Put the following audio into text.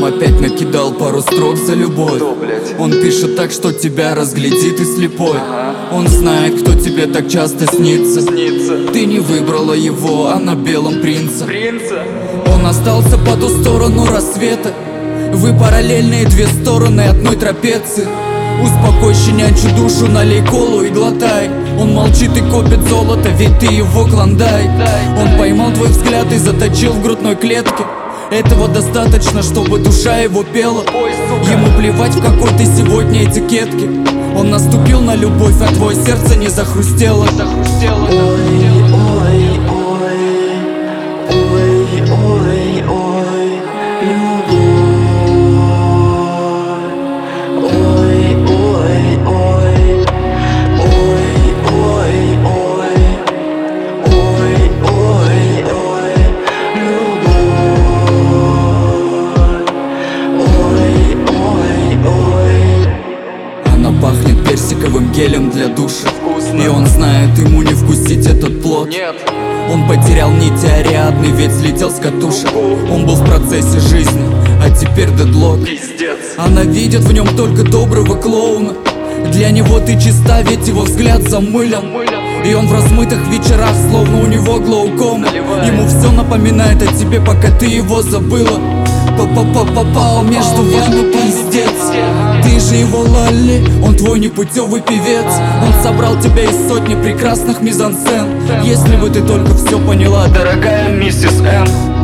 накидал пару строк за любовь. Он пишет так, что тебя разглядит и слепой. Он знает, кто тебе так часто снится. Ты не выбрала его, а на белом принца. Он остался по ту сторону рассвета. Вы параллельные две стороны одной трапеции. Успокой щенячью душу, налей колу и глотай. Он молчит и копит золото, ведь ты его клондай Он поймал твой взгляд и заточил в грудной клетке этого достаточно, чтобы душа его пела. Ему плевать, в какой ты сегодня этикетке. Он наступил на любовь, а твое сердце не захрустело. Ой, ой, гелем для душа. И он знает, ему не вкусить этот плод. Нет. Он потерял нити Ариадны, ведь слетел с катушек. Он был в процессе жизни, а теперь дедлог Пиздец. Она видит в нем только доброго клоуна. Для него ты чиста, ведь его взгляд замылен. И он в размытых вечерах, словно у него глаукома. Ему все напоминает о тебе, пока ты его забыла. Попал между вами пиздец Же его лалли, он твой непутевый певец. Он собрал тебя из сотни прекрасных мизансцен. Если бы ты только все поняла, дорогая миссис Н